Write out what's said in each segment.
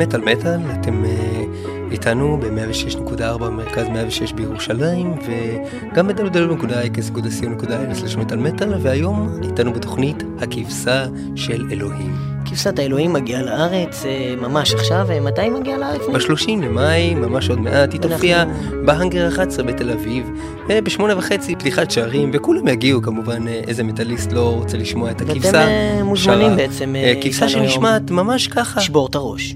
מטאל מטאל, אתם uh, איתנו ב-106.4 במרכז 106 בירושלים, וגם ב-www.icus.co.il מטאל והיום איתנו בתוכנית הכבשה של אלוהים. כבשת האלוהים מגיעה לארץ אה, ממש עכשיו, מתי היא מגיעה לארץ? ב-30 למאי, ממש עוד מעט, היא תופיע בהאנגר 11 בתל אביב, ובשמונה וחצי פתיחת שערים, וכולם יגיעו כמובן, איזה מטאליסט לא רוצה לשמוע את הכבשה. ואתם מוזמנים בעצם. כבשה שנשמעת ממש ככה. שבור את הראש.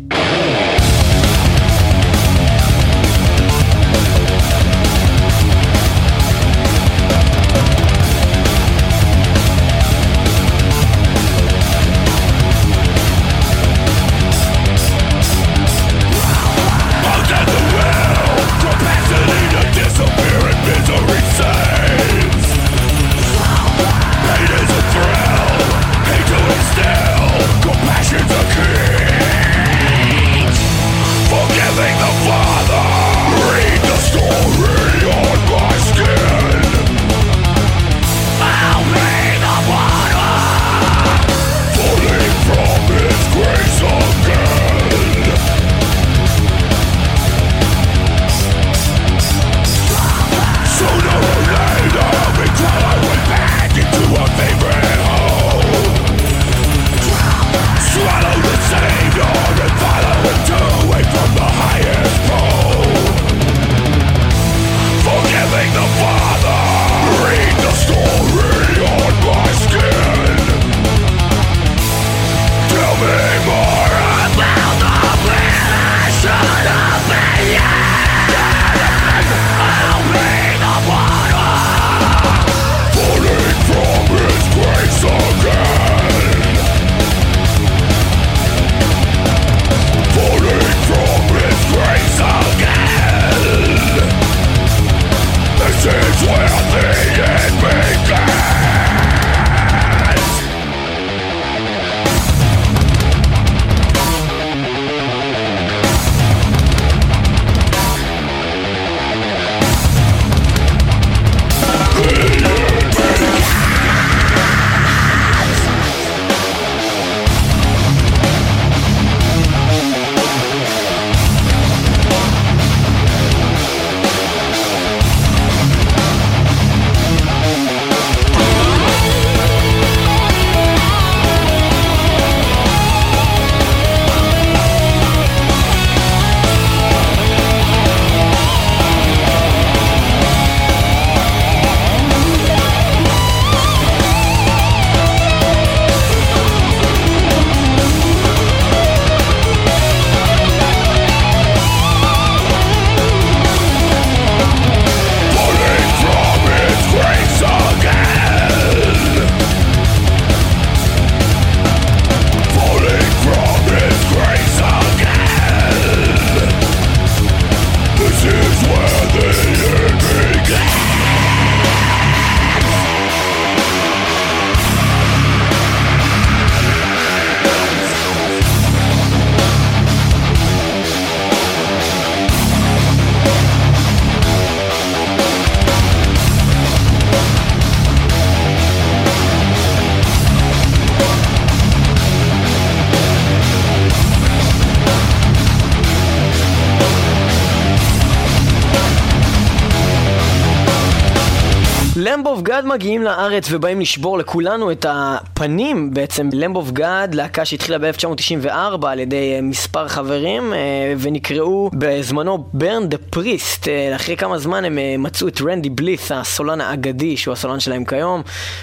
מגיעים לארץ ובאים לשבור לכולנו את הפנים בעצם. Lamb of God, להקה שהתחילה ב-1994 על ידי אה, מספר חברים אה, ונקראו בזמנו Burn the Priest. אחרי כמה זמן הם אה, מצאו את רנדי בליס, הסולן האגדי שהוא הסולן שלהם כיום,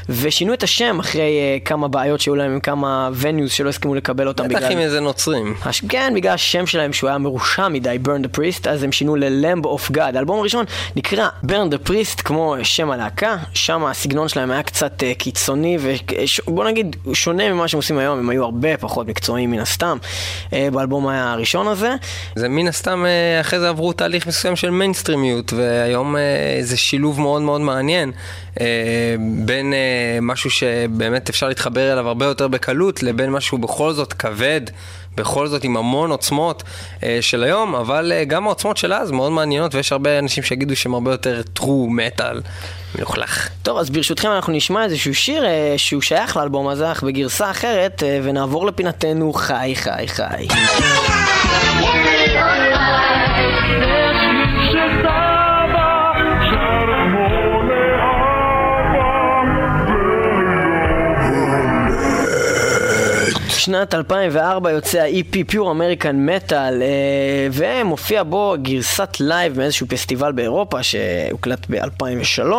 ושינו את השם אחרי כמה בעיות שהיו להם עם כמה venues שלא הסכימו לקבל אותם בגלל... בטח עם איזה נוצרים. כן, בגלל השם שלהם שהוא היה מרושע מדי, Burn the Priest, אז הם שינו ל Lamb of God. האלבום הראשון נקרא ברן דה פריסט כמו שם הלהקה, שם הסגנון שלהם היה קצת uh, קיצוני, ובוא נגיד, שונה ממה שהם עושים היום, הם היו הרבה פחות מקצועיים מן הסתם, uh, באלבום הראשון הזה. זה מן הסתם, uh, אחרי זה עברו תהליך מסוים של מיינסטרימיות, והיום זה שילוב מאוד מאוד מעניין. בין משהו שבאמת אפשר להתחבר אליו הרבה יותר בקלות, לבין משהו בכל זאת כבד. בכל זאת עם המון עוצמות אה, של היום, אבל אה, גם העוצמות של אז מאוד מעניינות, ויש הרבה אנשים שיגידו שהם הרבה יותר טרו מטאל מלוכלך. טוב, אז ברשותכם אנחנו נשמע איזשהו שיר אה, שהוא שייך לאלבום הזה, אך בגרסה אחרת, אה, ונעבור לפינתנו חי חי חי. בשנת 2004 יוצא ה-EP Pure American Metal ומופיע בו גרסת live מאיזשהו פסטיבל באירופה שהוקלט ב-2003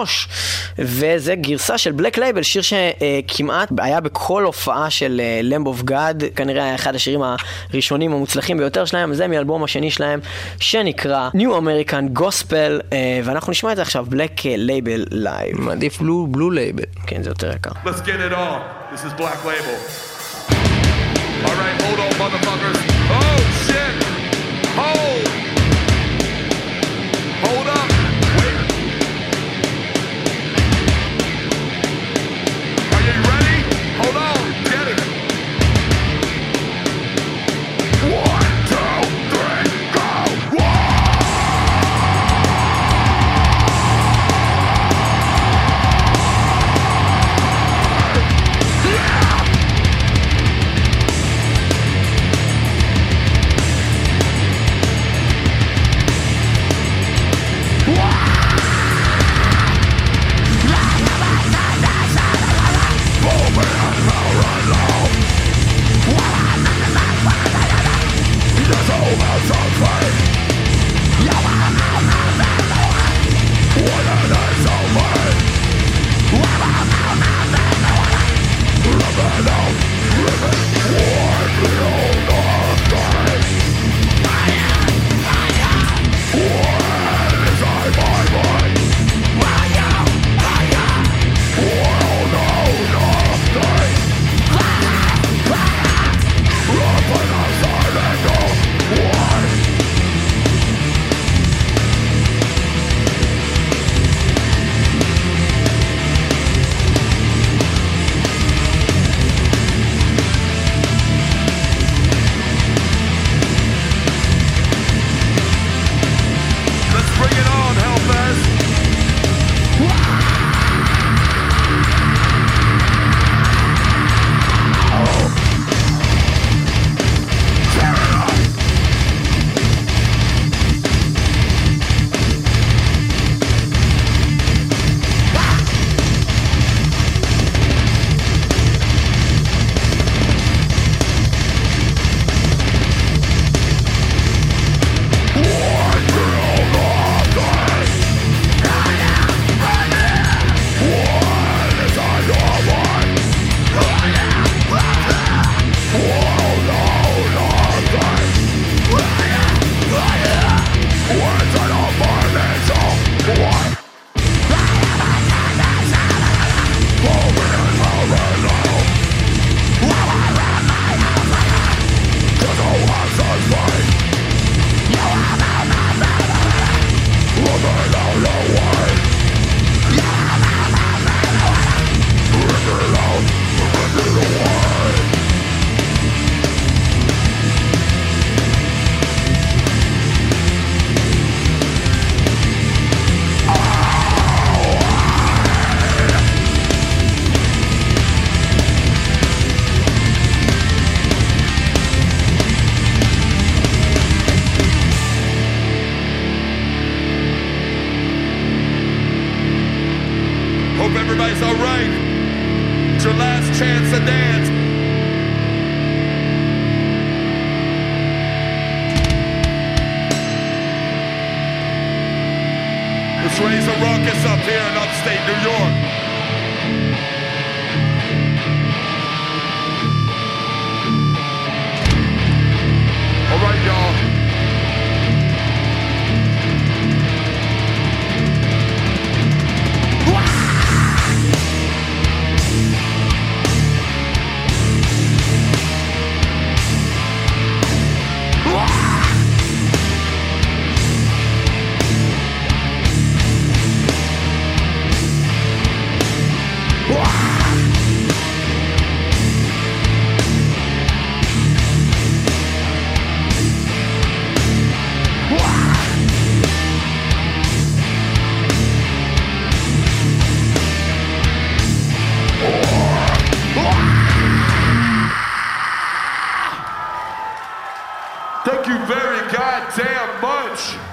וזה גרסה של Black Label, שיר שכמעט היה בכל הופעה של Lamb of God, כנראה היה אחד השירים הראשונים המוצלחים ביותר שלהם, זה מאלבום השני שלהם שנקרא New American Gospel ואנחנו נשמע את זה עכשיו, Black Label live. מעדיף Blue Label. כן, זה יותר יקר. Let's get it on. This is Black Label. All right, hold on, motherfuckers. Oh, shit.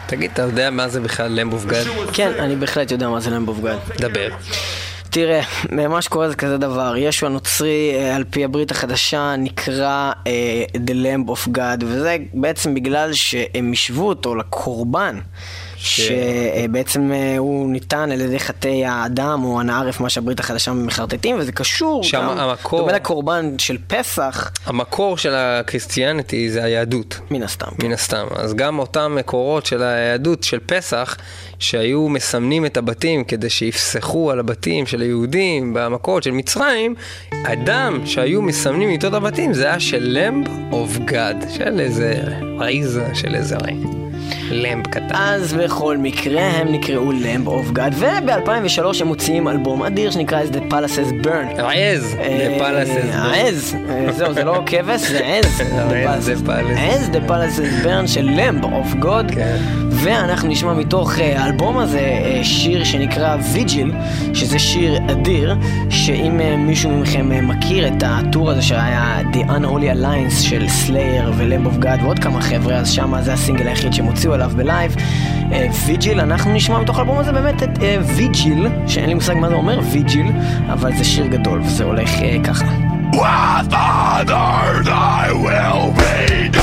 תגיד, אתה יודע מה זה בכלל למב אוף גאד? כן. אני בהחלט יודע מה זה Lamb of God. דבר. תראה, מה שקורה זה כזה דבר, ישו הנוצרי אה, על פי הברית החדשה נקרא אה, The Lamb of God, וזה בעצם בגלל שהם השוו אותו לקורבן. שבעצם אה, הוא ניתן על ידי חטאי האדם או הנערף, מה שהברית החדשה מחרטטים, וזה קשור גם, המקור- דומה לקורבן של פסח, המקור של ה Christianity זה היהדות. מן הסתם. מן הסתם. אז גם אותם מקורות של היהדות של פסח, שהיו מסמנים את הבתים כדי שיפסחו על הבתים של היהודים במכות של מצרים, הדם שהיו מסמנים איתו את הבתים זה היה של Lamb of God, של איזה רייזה, של איזה lamb קטן. אז בכל מקרה הם נקראו Lamb of God, וב-2003 הם מוציאים אלבום אדיר שנקרא As The Palaces Burn. As, אה, the Palaces. העז, אה, זהו, זה לא כבש, זה עז. As, The Palaces. As, The Palaces Burn של Lamb of God. ואנחנו נשמע מתוך אה, האלבום הזה אה, שיר שנקרא Vigil, שזה שיר אדיר, שאם אה, מישהו מכם מכיר את ה tour הזה שהיה The Unholy Alliance של Slayer ו Lamb of God ועוד כמה חבר'ה, אז שם זה הסינגל היחיד שהם הוציאו עליו בלייב. Vigil, אנחנו נשמע מתוך האלבום הזה באמת את Vigil, שאין לי מושג מה זה אומר Vigil, אבל זה שיר גדול וזה הולך ככה. With others I will be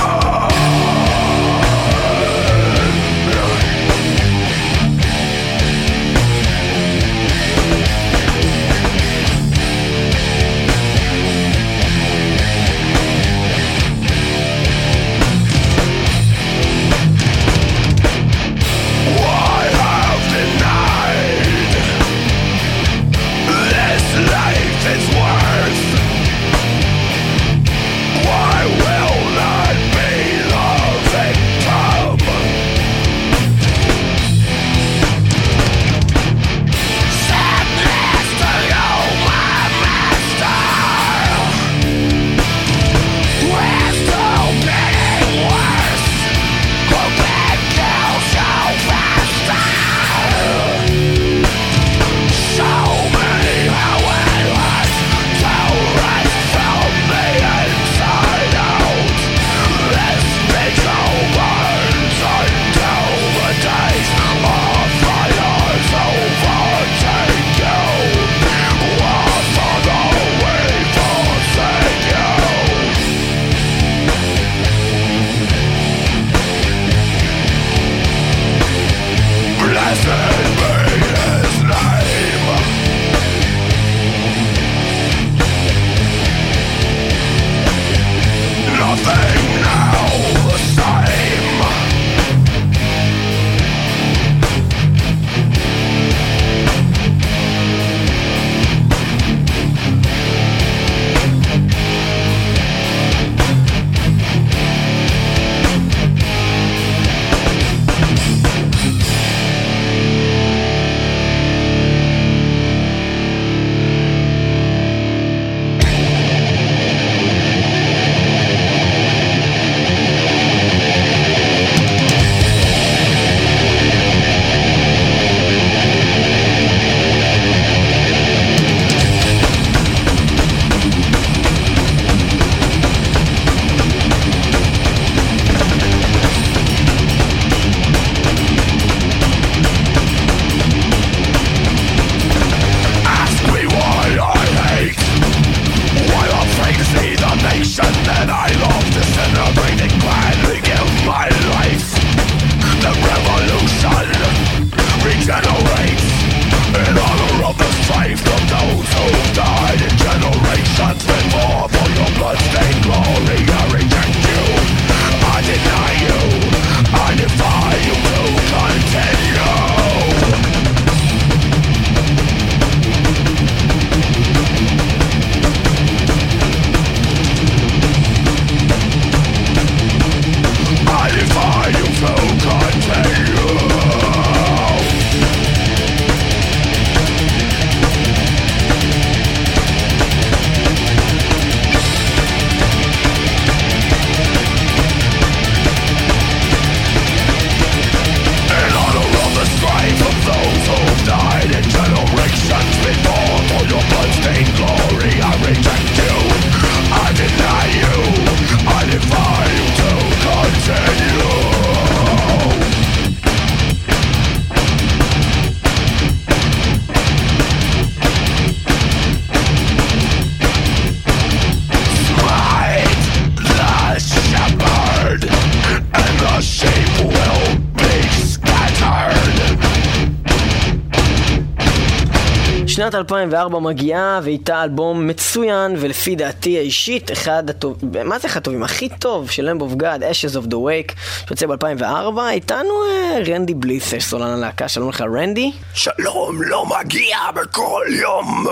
2004 מגיעה ואיתה אלבום מצוין, ולפי דעתי האישית, אחד הטוב... מה זה אחד הטובים? הכי טוב של Lamb of God, Ashes of the Wake, שיוצא ב-2004, איתנו אה, רנדי בליס, סולן הלהקה, שלום לך רנדי. שלום לא מגיע בכל יום.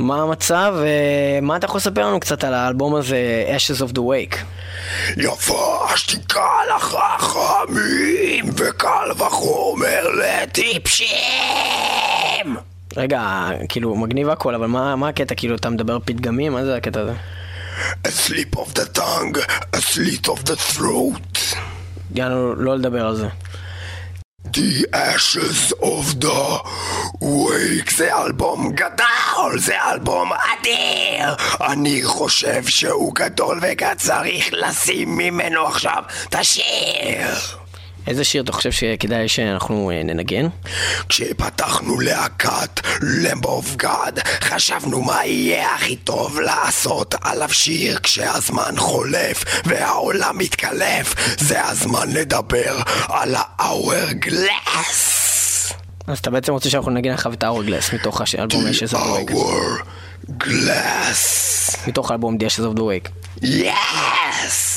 מה המצב, ומה אתה יכול לספר לנו קצת על האלבום הזה, Ashes of the Wake? יפה השתיקה לחכמים, וקל וחומר לטיפשים. רגע, כאילו, מגניב הכל, אבל מה, מה הקטע? כאילו, אתה מדבר פתגמים? מה זה הקטע הזה? A sleep of the tongue, a slit of the throat. יאללה, לא לדבר על זה. The ashes of the wake. זה אלבום גדול, זה אלבום אדיר. אני חושב שהוא גדול וגם צריך לשים ממנו עכשיו את השיר איזה שיר אתה חושב שכדאי שאנחנו אה, ננגן? כשפתחנו להקת Lamb of God חשבנו מה יהיה הכי טוב לעשות עליו שיר כשהזמן חולף והעולם מתקלף זה הזמן לדבר על ה-hourglass אז אתה בעצם רוצה שאנחנו נגן עכשיו את האורגלס מתוך האלבום Ashes of the Wake. hourglass מתוך האלבום The Ashes of the Wake. yes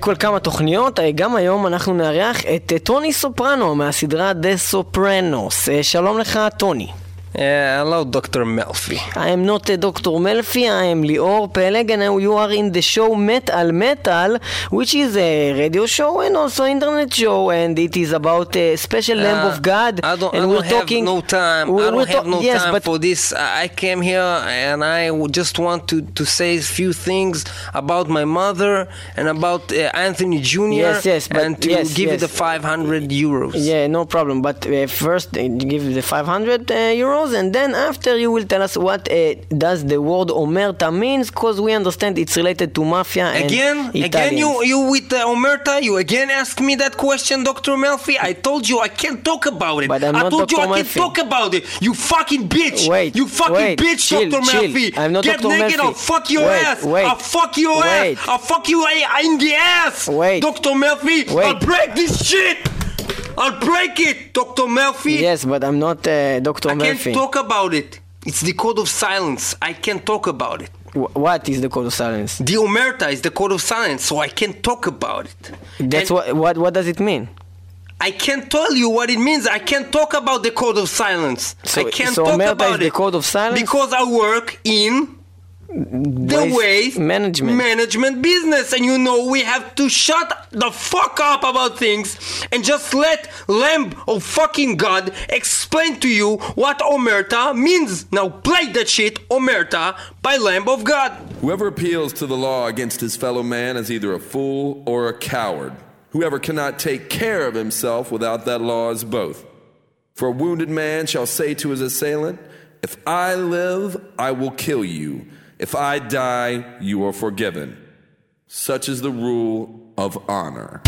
כל כמה תוכניות, אה, גם היום אנחנו נארח את אה, טוני סופרנו מהסדרה דה סופרנוס. אה, שלום לך, טוני. Uh, hello, Dr. Melfi. I am not a Dr. Melfi, I am Lior Peleg and you are in the show Metal Metal, which is a radio show and also internet show and it is about a special Lamb Uh, of God I don't, and I we're don't have no time. we're- I don't have no yes, time but for this. I came here and I just want to, to say a few things about my mother and about uh, Anthony Jr. Yes, yes, but- and to yes, give yes. you the 500 euros. Yeah, no problem. But uh, first, uh, give the 500 uh, and then after you will tell us what uh, does the word omerta means, because we understand it's related to mafia and Again, Italians. again, you you with uh, Omerta, you again ask me that question, Dr. Melfi. I told you I can't talk about it. But I'm I not told you Dr. I can't Melfi. talk about it. You fucking bitch. Wait, you fucking wait, bitch, chill, Dr. chill. Melfi. I'm not Get Dr. naked, Melfi. I'll fuck your Wait, ass. wait, I'll fuck your wait. ass. I'll fuck you in the ass. Wait. Dr. Melfi. Wait. I'll break this shit. I'll break it, Dr. Murphy. Yes, but I'm not uh, Dr. I Murphy. can't talk about it. It's the code of silence. I can't talk about it. Wh- what is the code of silence? The Omerta is the code of silence, so I can't talk about it. That's And what, what. What does it mean? I can't tell you what it means. I can't talk about the code of silence. So- I can't so talk Omerta about is the code of silence? because I work in the Waste waste management. management business, and you know we have to shut the fuck up about things and just let Lamb of fucking God explain to you what Omerta means. Now play that shit, Omerta, by Lamb of God. Whoever appeals to the law against his fellow man is either a fool or a coward. Whoever cannot take care of himself without that law is both. For a wounded man shall say to his assailant, If I live, I will kill you. If I die, you are forgiven. Such is the rule of honor.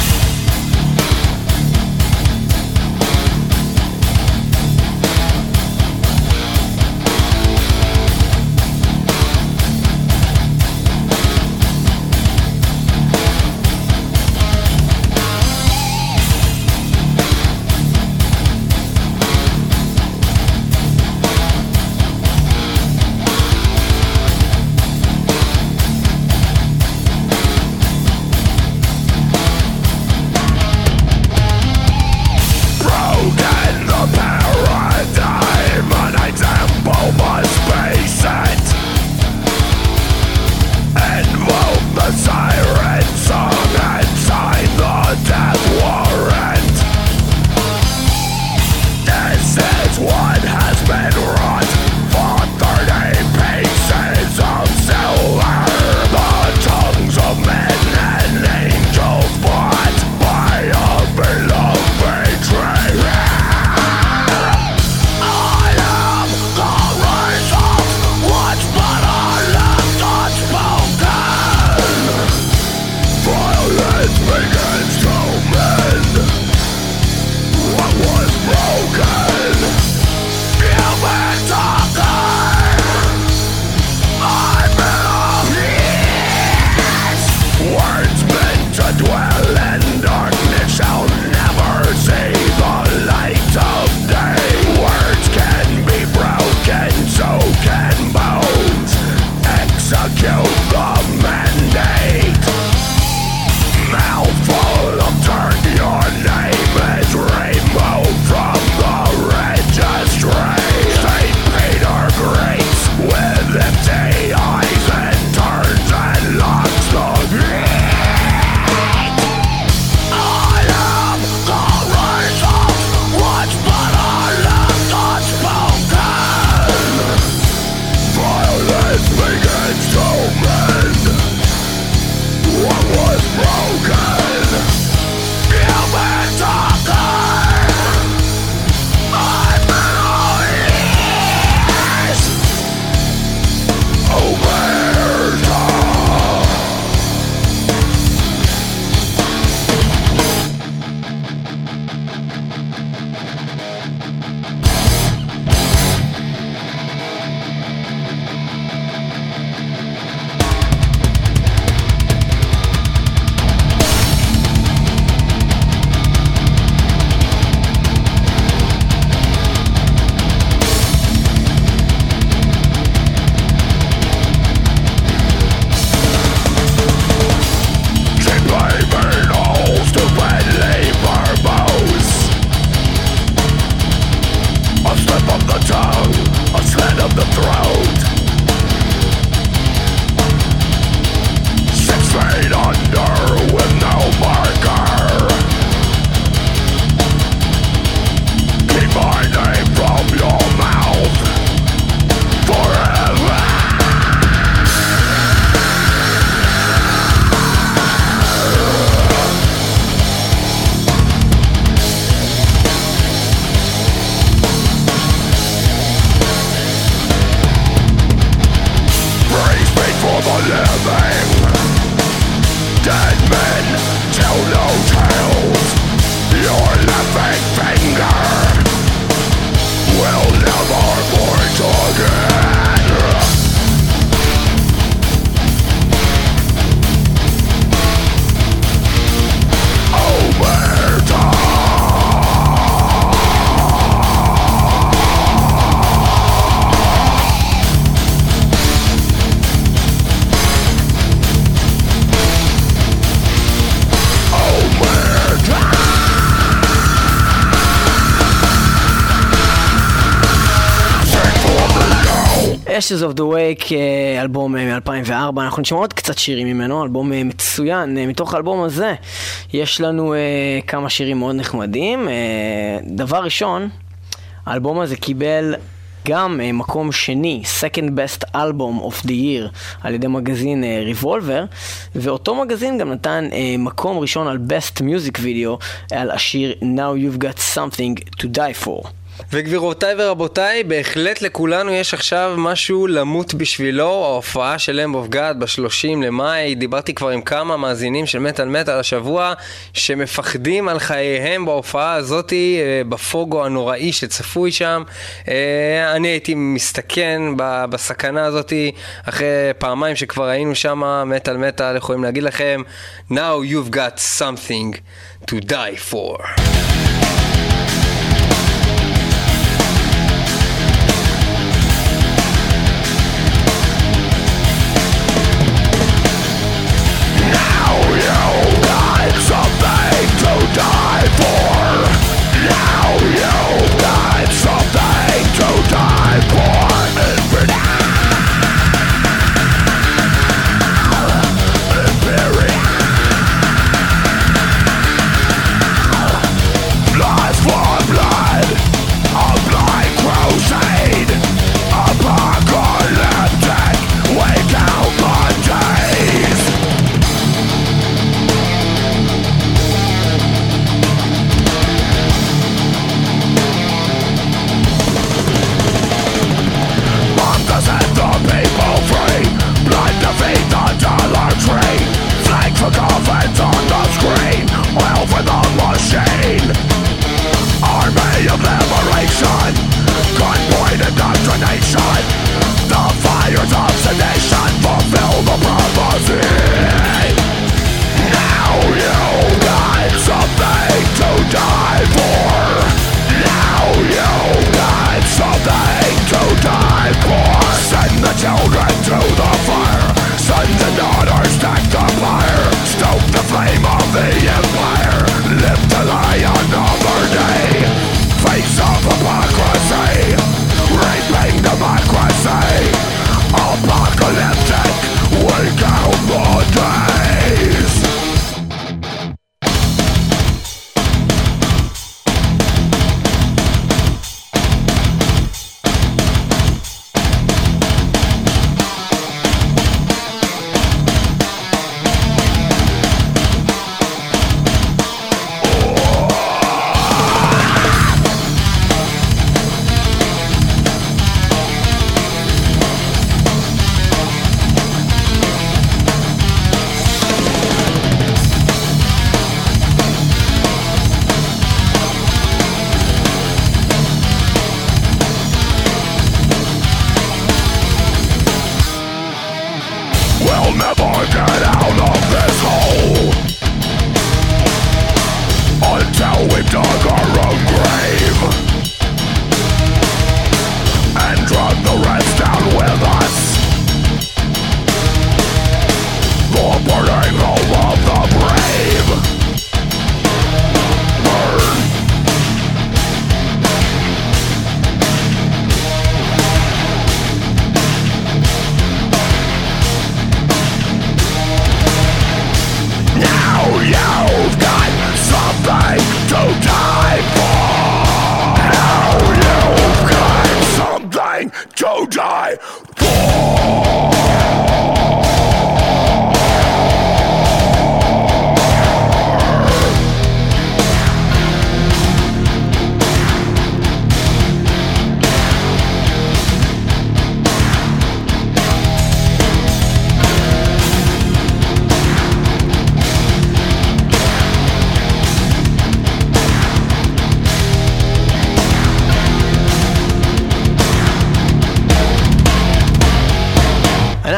Ashes of the Wake, אה, אלבום אה, מ-2004, אנחנו נשמע עוד קצת שירים ממנו, אלבום אה, מצוין. מתוך האלבום הזה יש לנו אה, כמה שירים מאוד נחמדים. אה, דבר ראשון, האלבום הזה קיבל גם uh, מקום שני, Second Best Album of the Year, על ידי מגזין uh, ואותו מגזין גם נתן uh, מקום ראשון על Best Music Video על השיר Now You've Got Something to Die For. וגבירותיי ורבותיי, בהחלט לכולנו יש עכשיו משהו למות בשבילו, ההופעה של אמב אוף גאד ב-30 למאי, דיברתי כבר עם כמה מאזינים של מטאל מטאל השבוע, שמפחדים על חייהם בהופעה הזאתי, אה, בפוגו הנוראי שצפוי שם. אה, אני הייתי מסתכן בסכנה הזאתי, אחרי פעמיים שכבר היינו שם, מטאל מטאל יכולים להגיד לכם, Now you've got something to die for.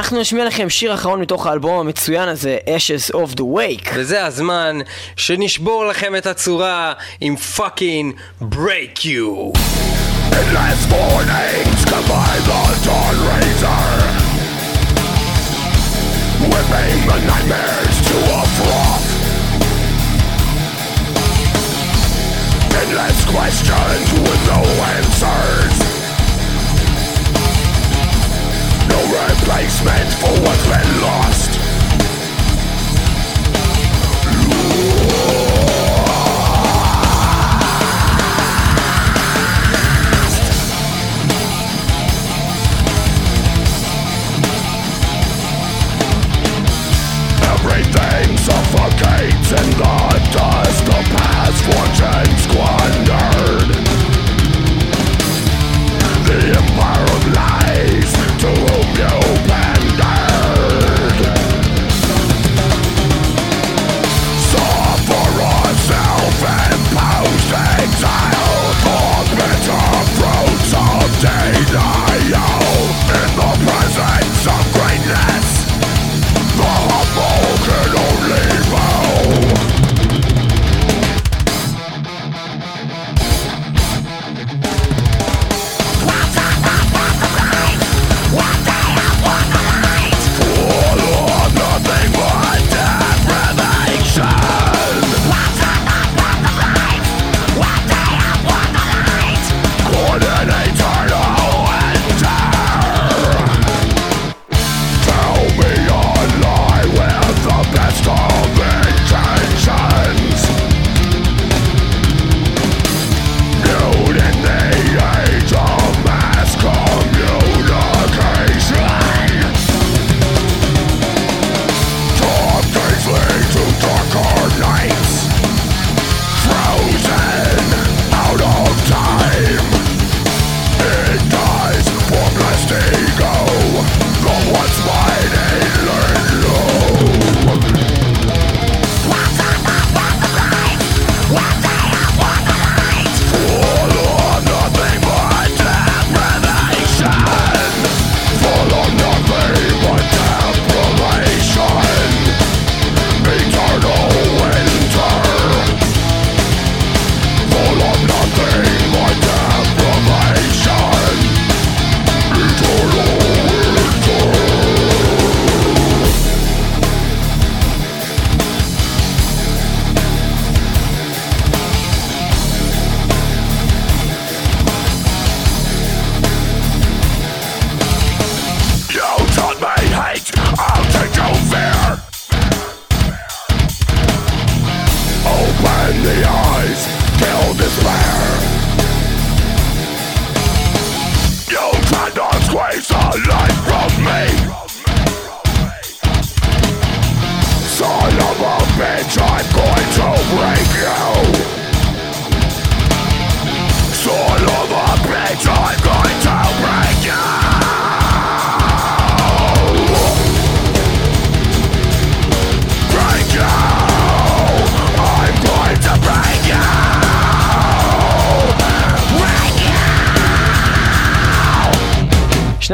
אנחנו נשמיע לכם שיר אחרון מתוך האלבום המצוין הזה, Ashes of the Wake. וזה הזמן שנשבור לכם את הצורה עם פאקינג break you. Endless mornings combine the dawn razor Whipping the nightmares to a froth Endless questions with no answers replacement for what's been lost. Everything suffocates in the dust The past fortune squandered The empire of lies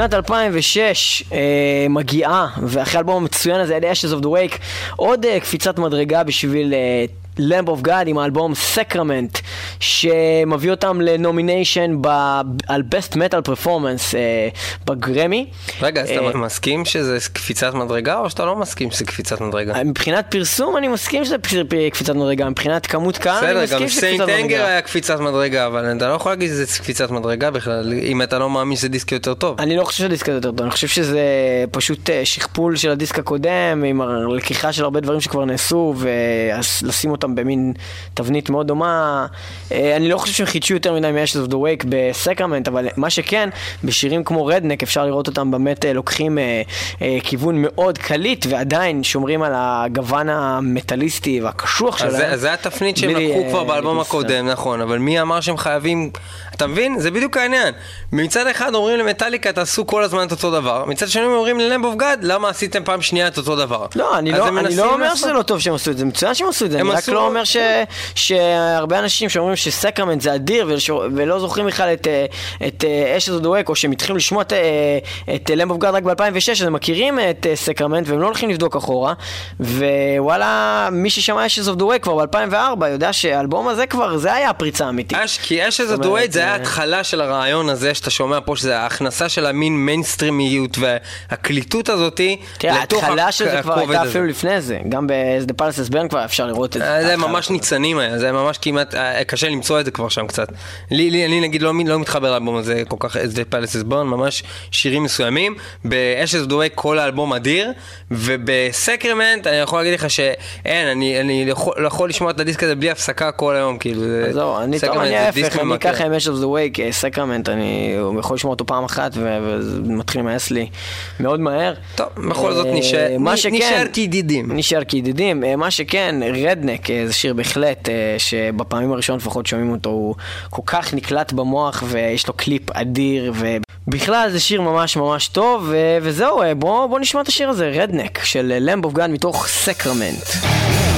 שנת 2006 אה, מגיעה, ואחרי האלבום המצוין הזה, The Ashes of the Wake, עוד אה, קפיצת מדרגה בשביל אה, Lamb of God עם האלבום סקרמנט, שמביא אותם ל nomination ב- על Best Metal Performance אה, בגרמי. רגע, אז אה, אתה מסכים שזה קפיצת מדרגה, או שאתה לא מסכים שזה קפיצת מדרגה? מבחינת פרסום אני מסכים שזה קפיצת מדרגה, מבחינת כמות קהל אני בסדר, מסכים גם שזה Saint קפיצת Anger מדרגה. היה קפיצת מדרגה, אבל אתה לא יכול להגיד שזה קפיצת מדרגה בכלל, אם אתה לא מאמין שזה דיסק יותר טוב. אני לא חושב שהדיסק הזה יותר טוב, אני חושב שזה פשוט אה, שכפול של הדיסק הקודם, עם הלקיחה של הרבה דברים שכבר נעשו, ולשים אותם במין תבנית מאוד דומה. אה, אני לא חושב שהם חידשו יותר מדי מ-Ashes of the Wake בסקרמנט, אבל מה שכן, בשירים כמו רדנק אפשר לראות אותם באמת אה, לוקחים אה, כיוון מאוד קליט, ועדיין שומרים על הגוון המטאליסטי והקשוח זה, שלהם. אז זה התפנית שהם לקחו כבר באלבום. הקודם, נכון, אבל מי אמר שהם חייבים... אתה מבין? זה בדיוק העניין. מצד אחד אומרים למטאליקה, תעשו כל הזמן את אותו דבר, מצד שני אומרים ל Lamb of God, למה עשיתם פעם שנייה את אותו דבר? לא, אני לא, אני לא אומר לעשות- שזה לא טוב שהם עשו את זה, מצוין שהם עשו את זה, אני רק עשו- לא אומר ש, שהרבה אנשים שאומרים שסקרמנט זה אדיר, ולא זוכרים בכלל את, אה, את אה, Ashes of the Wake או שהם התחילו לשמוע את, אה, את Lamb of God רק ב-2006, אז הם מכירים את סקרמנט, והם לא הולכים לבדוק אחורה, ווואלה, מי ששמע אש הזו דואק כבר ב-2004, יודע שהאלבום הזה כבר, זה היה הפריצה האמיתית. אש, כי אש הזו דואק זה היה התחלה של הרעיון הזה שאתה שומע פה, שזה ההכנסה של המין מיינסטרימיות, והקליטות הזאתי, תראה, ההתחלה של זה כבר הייתה אפילו לפני זה, גם ב-The Palaces Burn כבר אפשר לראות את זה. זה ממש ניצנים היה, זה ממש כמעט, קשה למצוא את זה כבר שם קצת. לי, לי אני נגיד לא, לא מתחבר לאלבום הזה כל כך, זה פלסס בון, ממש שירים מסוימים. ב-Ashes כל האלבום אדיר, ובסקרמנט אני יכול להגיד לך שאין, אני, אני יכול, לא יכול לשמוע את הדיסק הזה בלי הפסקה כל היום, כאילו. זהו, אני טוב, אני ההפך, אני אקח עם Ashes Dway כסקרמנט, אני יכול לשמוע אותו פעם אחת ומתחיל למאס לי מאוד מהר. טוב, בכל זאת אה, נשאר כידידים. נשאר כידידים, אה, מה שכן, רדנק אה, זה שיר בהחלט, שבפעמים הראשונות לפחות מאוד שומעים אותו, הוא כל כך נקלט במוח ויש לו קליפ אדיר, ובכלל זה שיר ממש ממש טוב, וזהו, בואו בוא נשמע את השיר הזה, Redneck, של Lamb of God מתוך Sacrament. Yeah.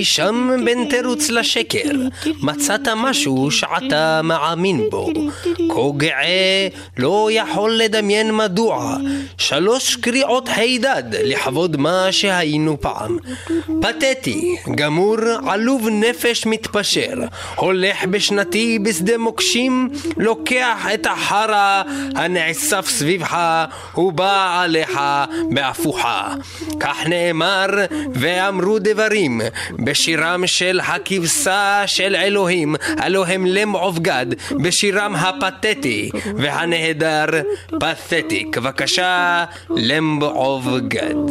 אי שם בין תירוץ לשקר, מצאת משהו שאתה מאמין בו. כה גאה לא יכול לדמיין מדוע. שלוש קריאות הידד לכבוד מה שהיינו פעם. פתטי, גמור, עלוב נפש מתפשר. הולך בשנתי בשדה מוקשים, לוקח את החרא הנאסף סביבך ובא עליך בהפוכה. כך נאמר ואמרו דברים בשירם של הכבשה של אלוהים, הלא הם למעוב גד, בשירם הפתטי והנהדר פתטיק. בבקשה, the lamb of God.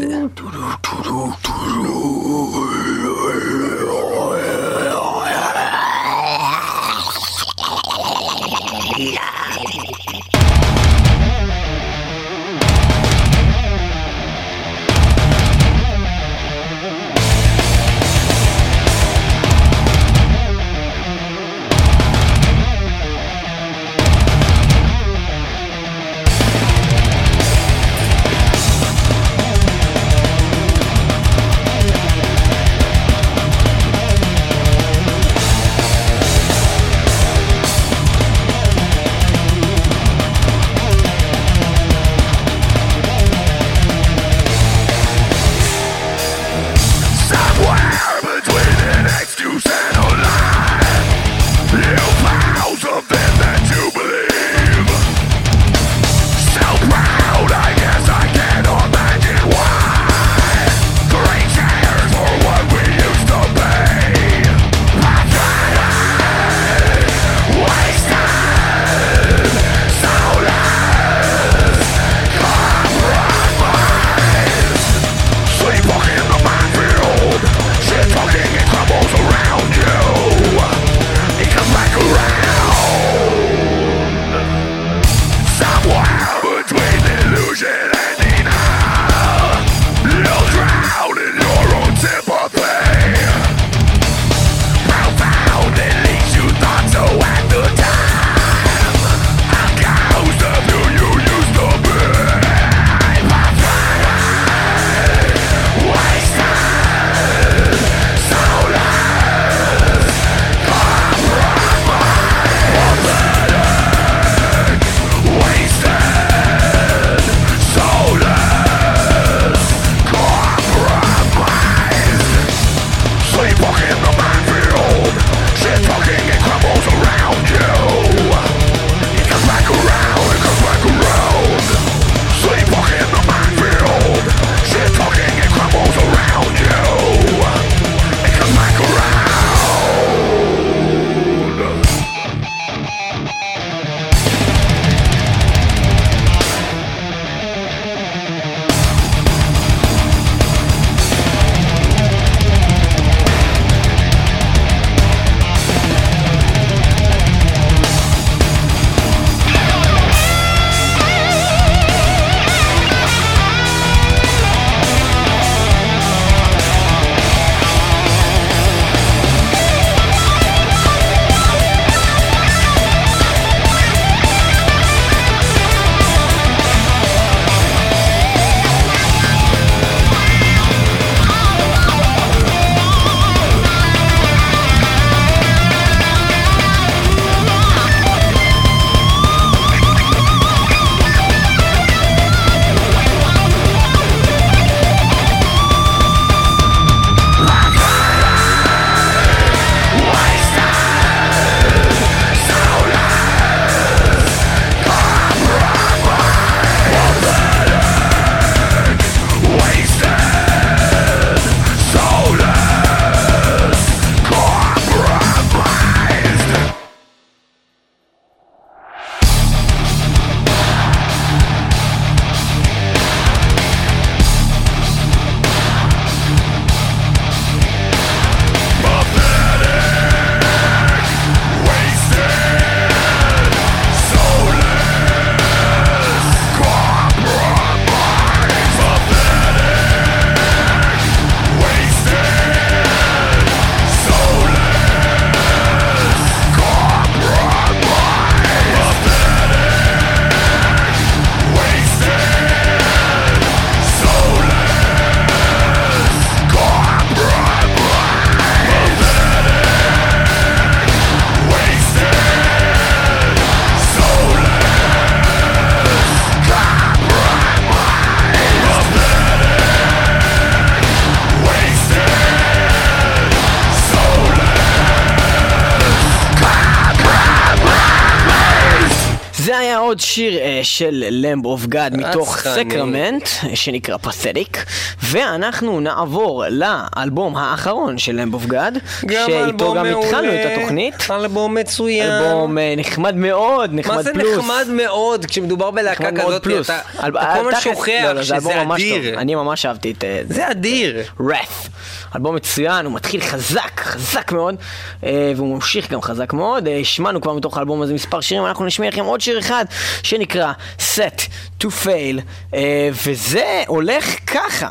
עוד שיר אה, של Lamb of God מתוך. סקרמנט, אה, שנקרא Pathetic, ואנחנו נעבור לאלבום האחרון של Lamb of God, שאיתו גם התחלנו את התוכנית. אלבום מצוין. אלבום אה, נחמד מאוד, נחמד מה זה פלוס. נחמד מאוד כשמדובר בלהקה כזאת, פלוס. אתה אל- אתה כל הזמן שוכח לא, לא, זה שזה ממש. אדיר. אני ממש אהבתי את זה אדיר. Wrath. אלבום מצוין, הוא מתחיל חזק, חזק מאוד, והוא ממשיך גם חזק מאוד. השמענו כבר מתוך האלבום הזה מספר שירים, אנחנו נשמיע לכם עוד שיר אחד שנקרא Set to Fail, אה, וזה הולך ככה.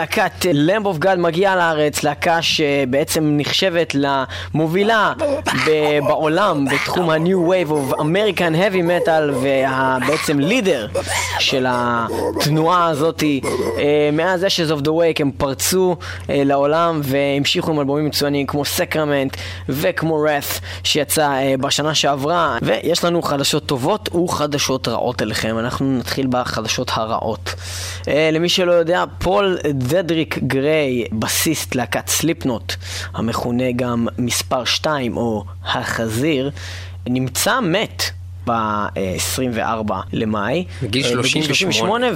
להקת Lamb of God מגיעה לארץ, להקה שבעצם נחשבת למובילה בעולם בתחום ה-New Wave of American Heavy Metal ובעצם leader של התנועה הזאתי. אה, מאז Ashes of the Wake הם פרצו אה, לעולם והמשיכו עם אלבומים מצוינים כמו סקרמנט וכמו Wrath שיצא אה, בשנה שעברה. ויש לנו חדשות טובות וחדשות רעות אליכם. אנחנו נתחיל בחדשות הרעות. למי שלא יודע, פול דדריק גריי, בסיסט להקת סליפנוט, המכונה גם מספר 2 או החזיר, נמצא מת ב-24 למאי. בגיל אה, 38.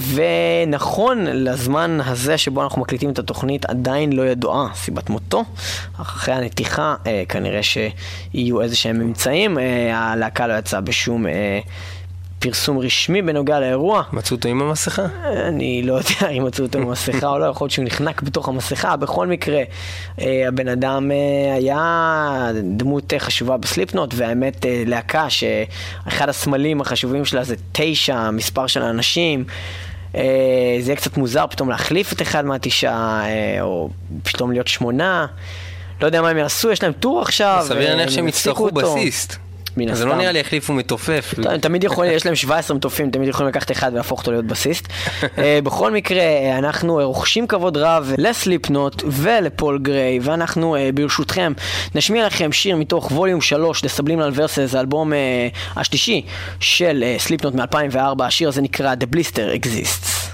ונכון לזמן הזה שבו אנחנו מקליטים את התוכנית עדיין לא ידועה סיבת מותו. אחרי הנתיחה אה, כנראה שיהיו איזה שהם ממצאים. אה, הלהקה לא יצאה בשום פרסום רשמי בנוגע לאירוע. מצאו אותו עם המסכה? אני לא יודע אם מצאו אותו במסכה או לא, יכול להיות שהוא נחנק בתוך המסכה. בכל מקרה, אה, הבן אדם אה, היה דמות אה, חשובה בסליפנוט, והאמת להקה שאחד הסמלים החשובים שלה זה תשע, מספר של אנשים. זה יהיה קצת מוזר פתאום להחליף את אחד מהתשעה, או פתאום להיות שמונה. לא יודע מה הם יעשו, יש להם טור עכשיו. סביר להניח שהם הם יצטרכו. בסיסט. מן אז זה לא הסתם. נראה לי החליפו מתופף. הם תמיד יכולים, יש להם 17 מטופים, תמיד יכולים לקחת אחד ולהפוך אותו להיות בסיסט. אה, בכל מקרה, אה, אנחנו אה, רוכשים כבוד רב לסליפנוט ולפול גריי, ואנחנו ברשותכם נשמיע לכם שיר מתוך ווליום 3, The Subliminal Verses, האלבום השלישי של סליפנוט מ-2004, השיר הזה נקרא The Blister Exists.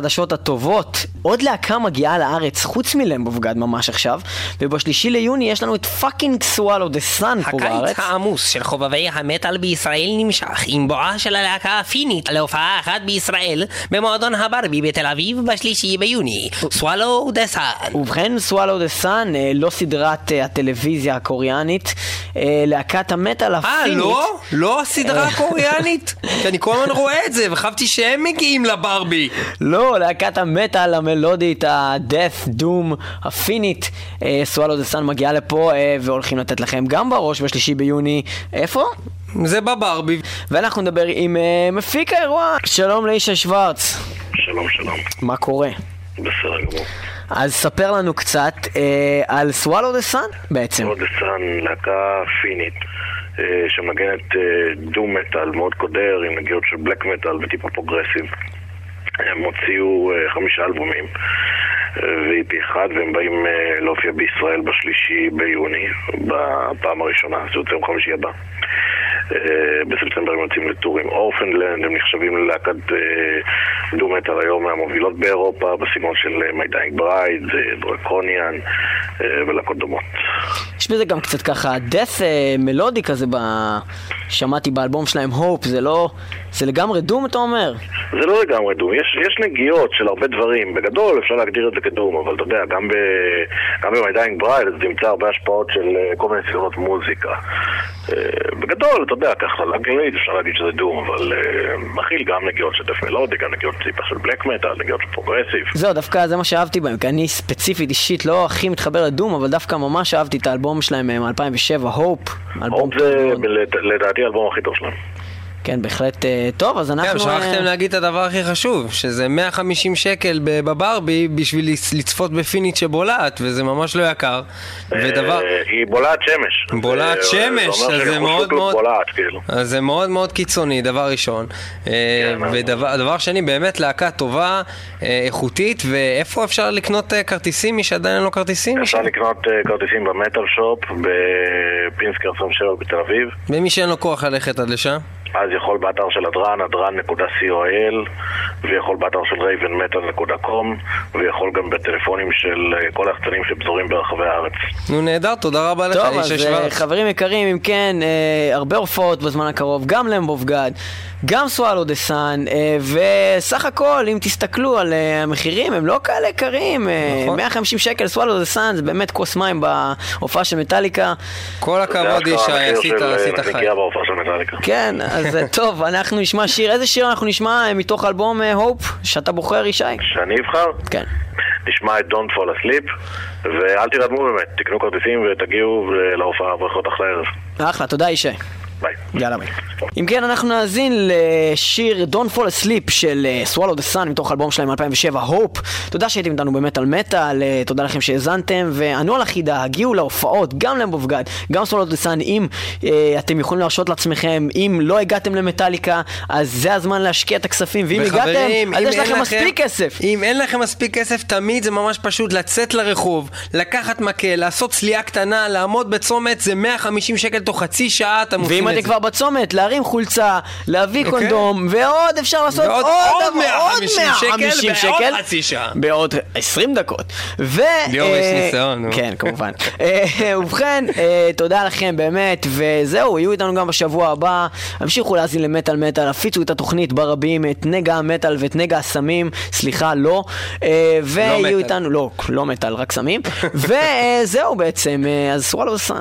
ולחדשות הטובות, עוד להקה מגיעה לארץ חוץ מ Lamb of God ממש עכשיו, ובשלישי ליוני יש לנו את fucking Swallow the Sun פה בארץ. הקיץ העמוס של חובבי המטאל בישראל נמשך עם בואה של הלהקה הפינית להופעה אחת בישראל במועדון הברבי בתל אביב בשלישי ביוני. Swallow the Sun. ובכן, Swallow the Sun, לא סדרת אה, הטלוויזיה הקוריאנית, אה, להקת המטאל אה, הפינית. לא? לא הסדרה הקוריאנית? כי אני כל הזמן רואה את זה, וחשבתי שהם מגיעים לברבי. לא, להקת המטאל המלודית, ה-death doom הפינית, Swallow the Sun מגיעה לפה אה, והולכים לתת לכם גם בראש בשלישי ביוני, איפה? זה בברבי. ואנחנו נדבר עם אה, מפיק האירוע, שלום לישי שוורץ, שלום שלום, מה קורה? בסדר גמור. אז ספר לנו קצת אה, על Swallow the Sun בעצם. עוד Sun, להקה פינית אה, שמנגנת אה, doom metal מאוד קודר עם נגיעות של black metal וטיפה progressive. הם הוציאו אה, חמישה אלבומים אה, ו-EP אחד והם באים אה, להופיע בישראל בשלישי ביוני בפעם הראשונה, זה יוצא יום חמישי הבא. אה, בספטמבר הם יוצאים ל tour עם Orphaned Land, הם נחשבים ללהקת אה, doom metal היום מהמובילות באירופה בסגנון של אה, Bride, אה, Draconian ולהקות דומות. יש בזה גם קצת ככה death אה, מלודי כזה, ב... שמעתי באלבום שלהם Hope, זה לא... זה לגמרי doom אתה אומר? זה לא לגמרי doom, יש, יש נגיעות של הרבה דברים, בגדול אפשר להגדיר את זה כ doom, אבל אתה יודע, גם ב... גם Bride אז תמצא הרבה השפעות של כל מיני סגנונות מוזיקה. אה, בגדול, אתה יודע, ככה להכליל אפשר להגיד שזה doom, אבל אה, מכיל גם נגיעות של death מלודי, גם נגיעות טיפה של black metal, נגיעות של progressive. זהו, דווקא זה מה שאהבתי בהם, כי אני ספציפית אישית לא הכי מתחבר לדום, אבל דווקא ממש אהבתי את האלבום שלהם אה, מ-2007, הופ. הופ זה לד- לדעתי האלבום הכי טוב שלהם. כן, בהחלט אה, טוב, אז אנחנו... כן, שכחתם אה, להגיד את הדבר הכי חשוב, שזה 150 שקל בברבי בשביל לצ- לצפות בפינית שבולעת, וזה ממש לא יקר. ודבר... אה, היא בולעת שמש. בולעת שמש, אז זה מאוד מאוד... בולעת, כאילו. אז זה מאוד מאוד קיצוני, דבר ראשון. אה, ודבר דבר שני, באמת להקה טובה, איכותית, ואיפה אפשר לקנות כרטיסים? מי שעדיין אין לו כרטיסים? אפשר לקנות כרטיסים במטאל שופ בפינסקר 27 בתל אביב. ומי שאין לו כוח ללכת עד לשם? אז יכול באתר של הדרן, הדרן.co.il ויכול באתר של ravenmetal.com ויכול גם בטלפונים של אה, כל היחצנים שפזורים ברחבי הארץ. נו נהדר, תודה רבה לך, טוב, אז אה. חברים יקרים, אם כן, אה, הרבה הופעות בזמן הקרוב, גם למבוב גד, גם Swallow the Sun, וסך הכל, אם תסתכלו על המחירים, הם לא כאלה יקרים. נכון. 150 שקל Swallow the Sun, זה באמת כוס מים בהופעה של מטאליקה. כל הכבוד, המחיר עשית חי. כן, אז אה, טוב, אנחנו נשמע שיר. איזה שיר אנחנו נשמע אה, מתוך אלבום Hope, שאתה בוחר, ישי? שאני אבחר? כן. נשמע את Don't Fall Asleep ואל תירדמו באמת, תקנו כרטיסים ותגיעו להופעה ברכות אחלה ערב. אחלה, תודה ישי. ביי. יאללה ביי. אם כן, אנחנו נאזין לשיר Don't Fall Asleep של אה, Swallow the Sun מתוך האלבום שלהם מ-2007, Hope. תודה שהייתם איתנו במטאל מטאל, אה, תודה לכם שהאזנתם, וענו על החידה, הגיעו להופעות, גם למבובגד, גם Swallow the Sun, אם אה, אתם יכולים להרשות לעצמכם, אם לא הגעתם למטאליקה, אז זה הזמן להשקיע את הכספים, ואם הגעתם, וחברים, אז אם יש אין לכם מספיק כסף. אם אין לכם מספיק כסף, תמיד זה ממש פשוט לצאת לרחוב, לקחת מקל, לעשות צליעה קטנה, לעמוד בצומת, זה 150 שקל תוך חצי שעה, אתם עושים את אתם. כבר בצומת, להרים חולצה, להביא אוקיי. קונדום, ועוד אפשר לעשות עוד עוד 150 שקל 150 בעוד חצי שעה. בעוד 20 דקות. ו... ליאור, יש אה, ניסיון. כן, כמובן. אה, ובכן, אה, תודה לכם באמת, וזהו, יהיו איתנו גם בשבוע הבא. המשיכו להאזין למטאל מטאל, הפיצו את התוכנית ברבים, את נגע המטאל ואת נגע הסמים, סליחה, לא. אה, ויהיו. איתנו, לא, לא מטאל, רק סמים. וזהו בעצם, אז סוואלו סאן.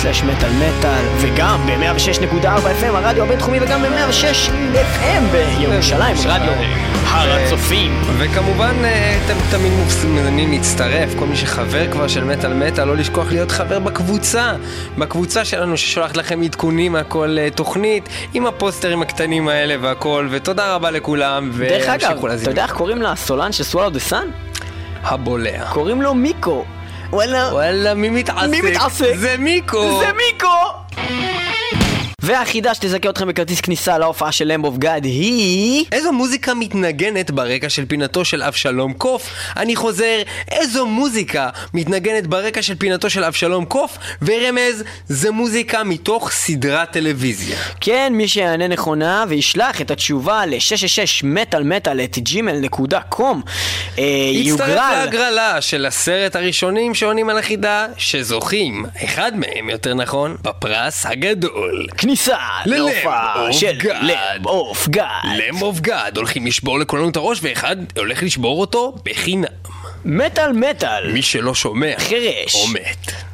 www.icast.co.il/מטאל וגם ב-106.4 FM הרדיו הבינתחומי וגם ב-106 FM בירושלים, רדיו הר הצופים. וכמובן, אה, אתם תמיד מוזמנים להצטרף, כל מי שחבר כבר של מטאל מטאל, לא לשכוח להיות חבר בקבוצה, בקבוצה שלנו ששולחת לכם עדכונים מהכל אה, תוכנית, עם הפוסטרים הקטנים האלה והכל, ותודה רבה לכולם, דרך אגב. אתה יודע איך קוראים לסולן של סוואלו דה סאן? הבולע. קוראים לו מיקו. וואלה, וואלה, מי מתעסק? מי מתעסק? זה מיקו! והחידה שתזכה אתכם בכרטיס כניסה להופעה של למב אוף גאד היא... איזו מוזיקה מתנגנת ברקע של פינתו של אבשלום קוף? אני חוזר, איזו מוזיקה מתנגנת ברקע של פינתו של אבשלום קוף? ורמז, זה מוזיקה מתוך סדרת טלוויזיה. כן, מי שיענה נכונה וישלח את התשובה ל-666 מטאל מטאל את gmail.com אה, יצטרף יוגרל להגרלה של עשרת הראשונים שעונים על החידה, שזוכים, אחד מהם יותר נכון, בפרס הגדול. כניסה ל Lamb להופעה של. Lamb of God Lamb of God הולכים לשבור לכולנו את הראש ואחד הולך לשבור אותו בחינם. מטאל מטאל מי שלא שומע, חירש. או מת.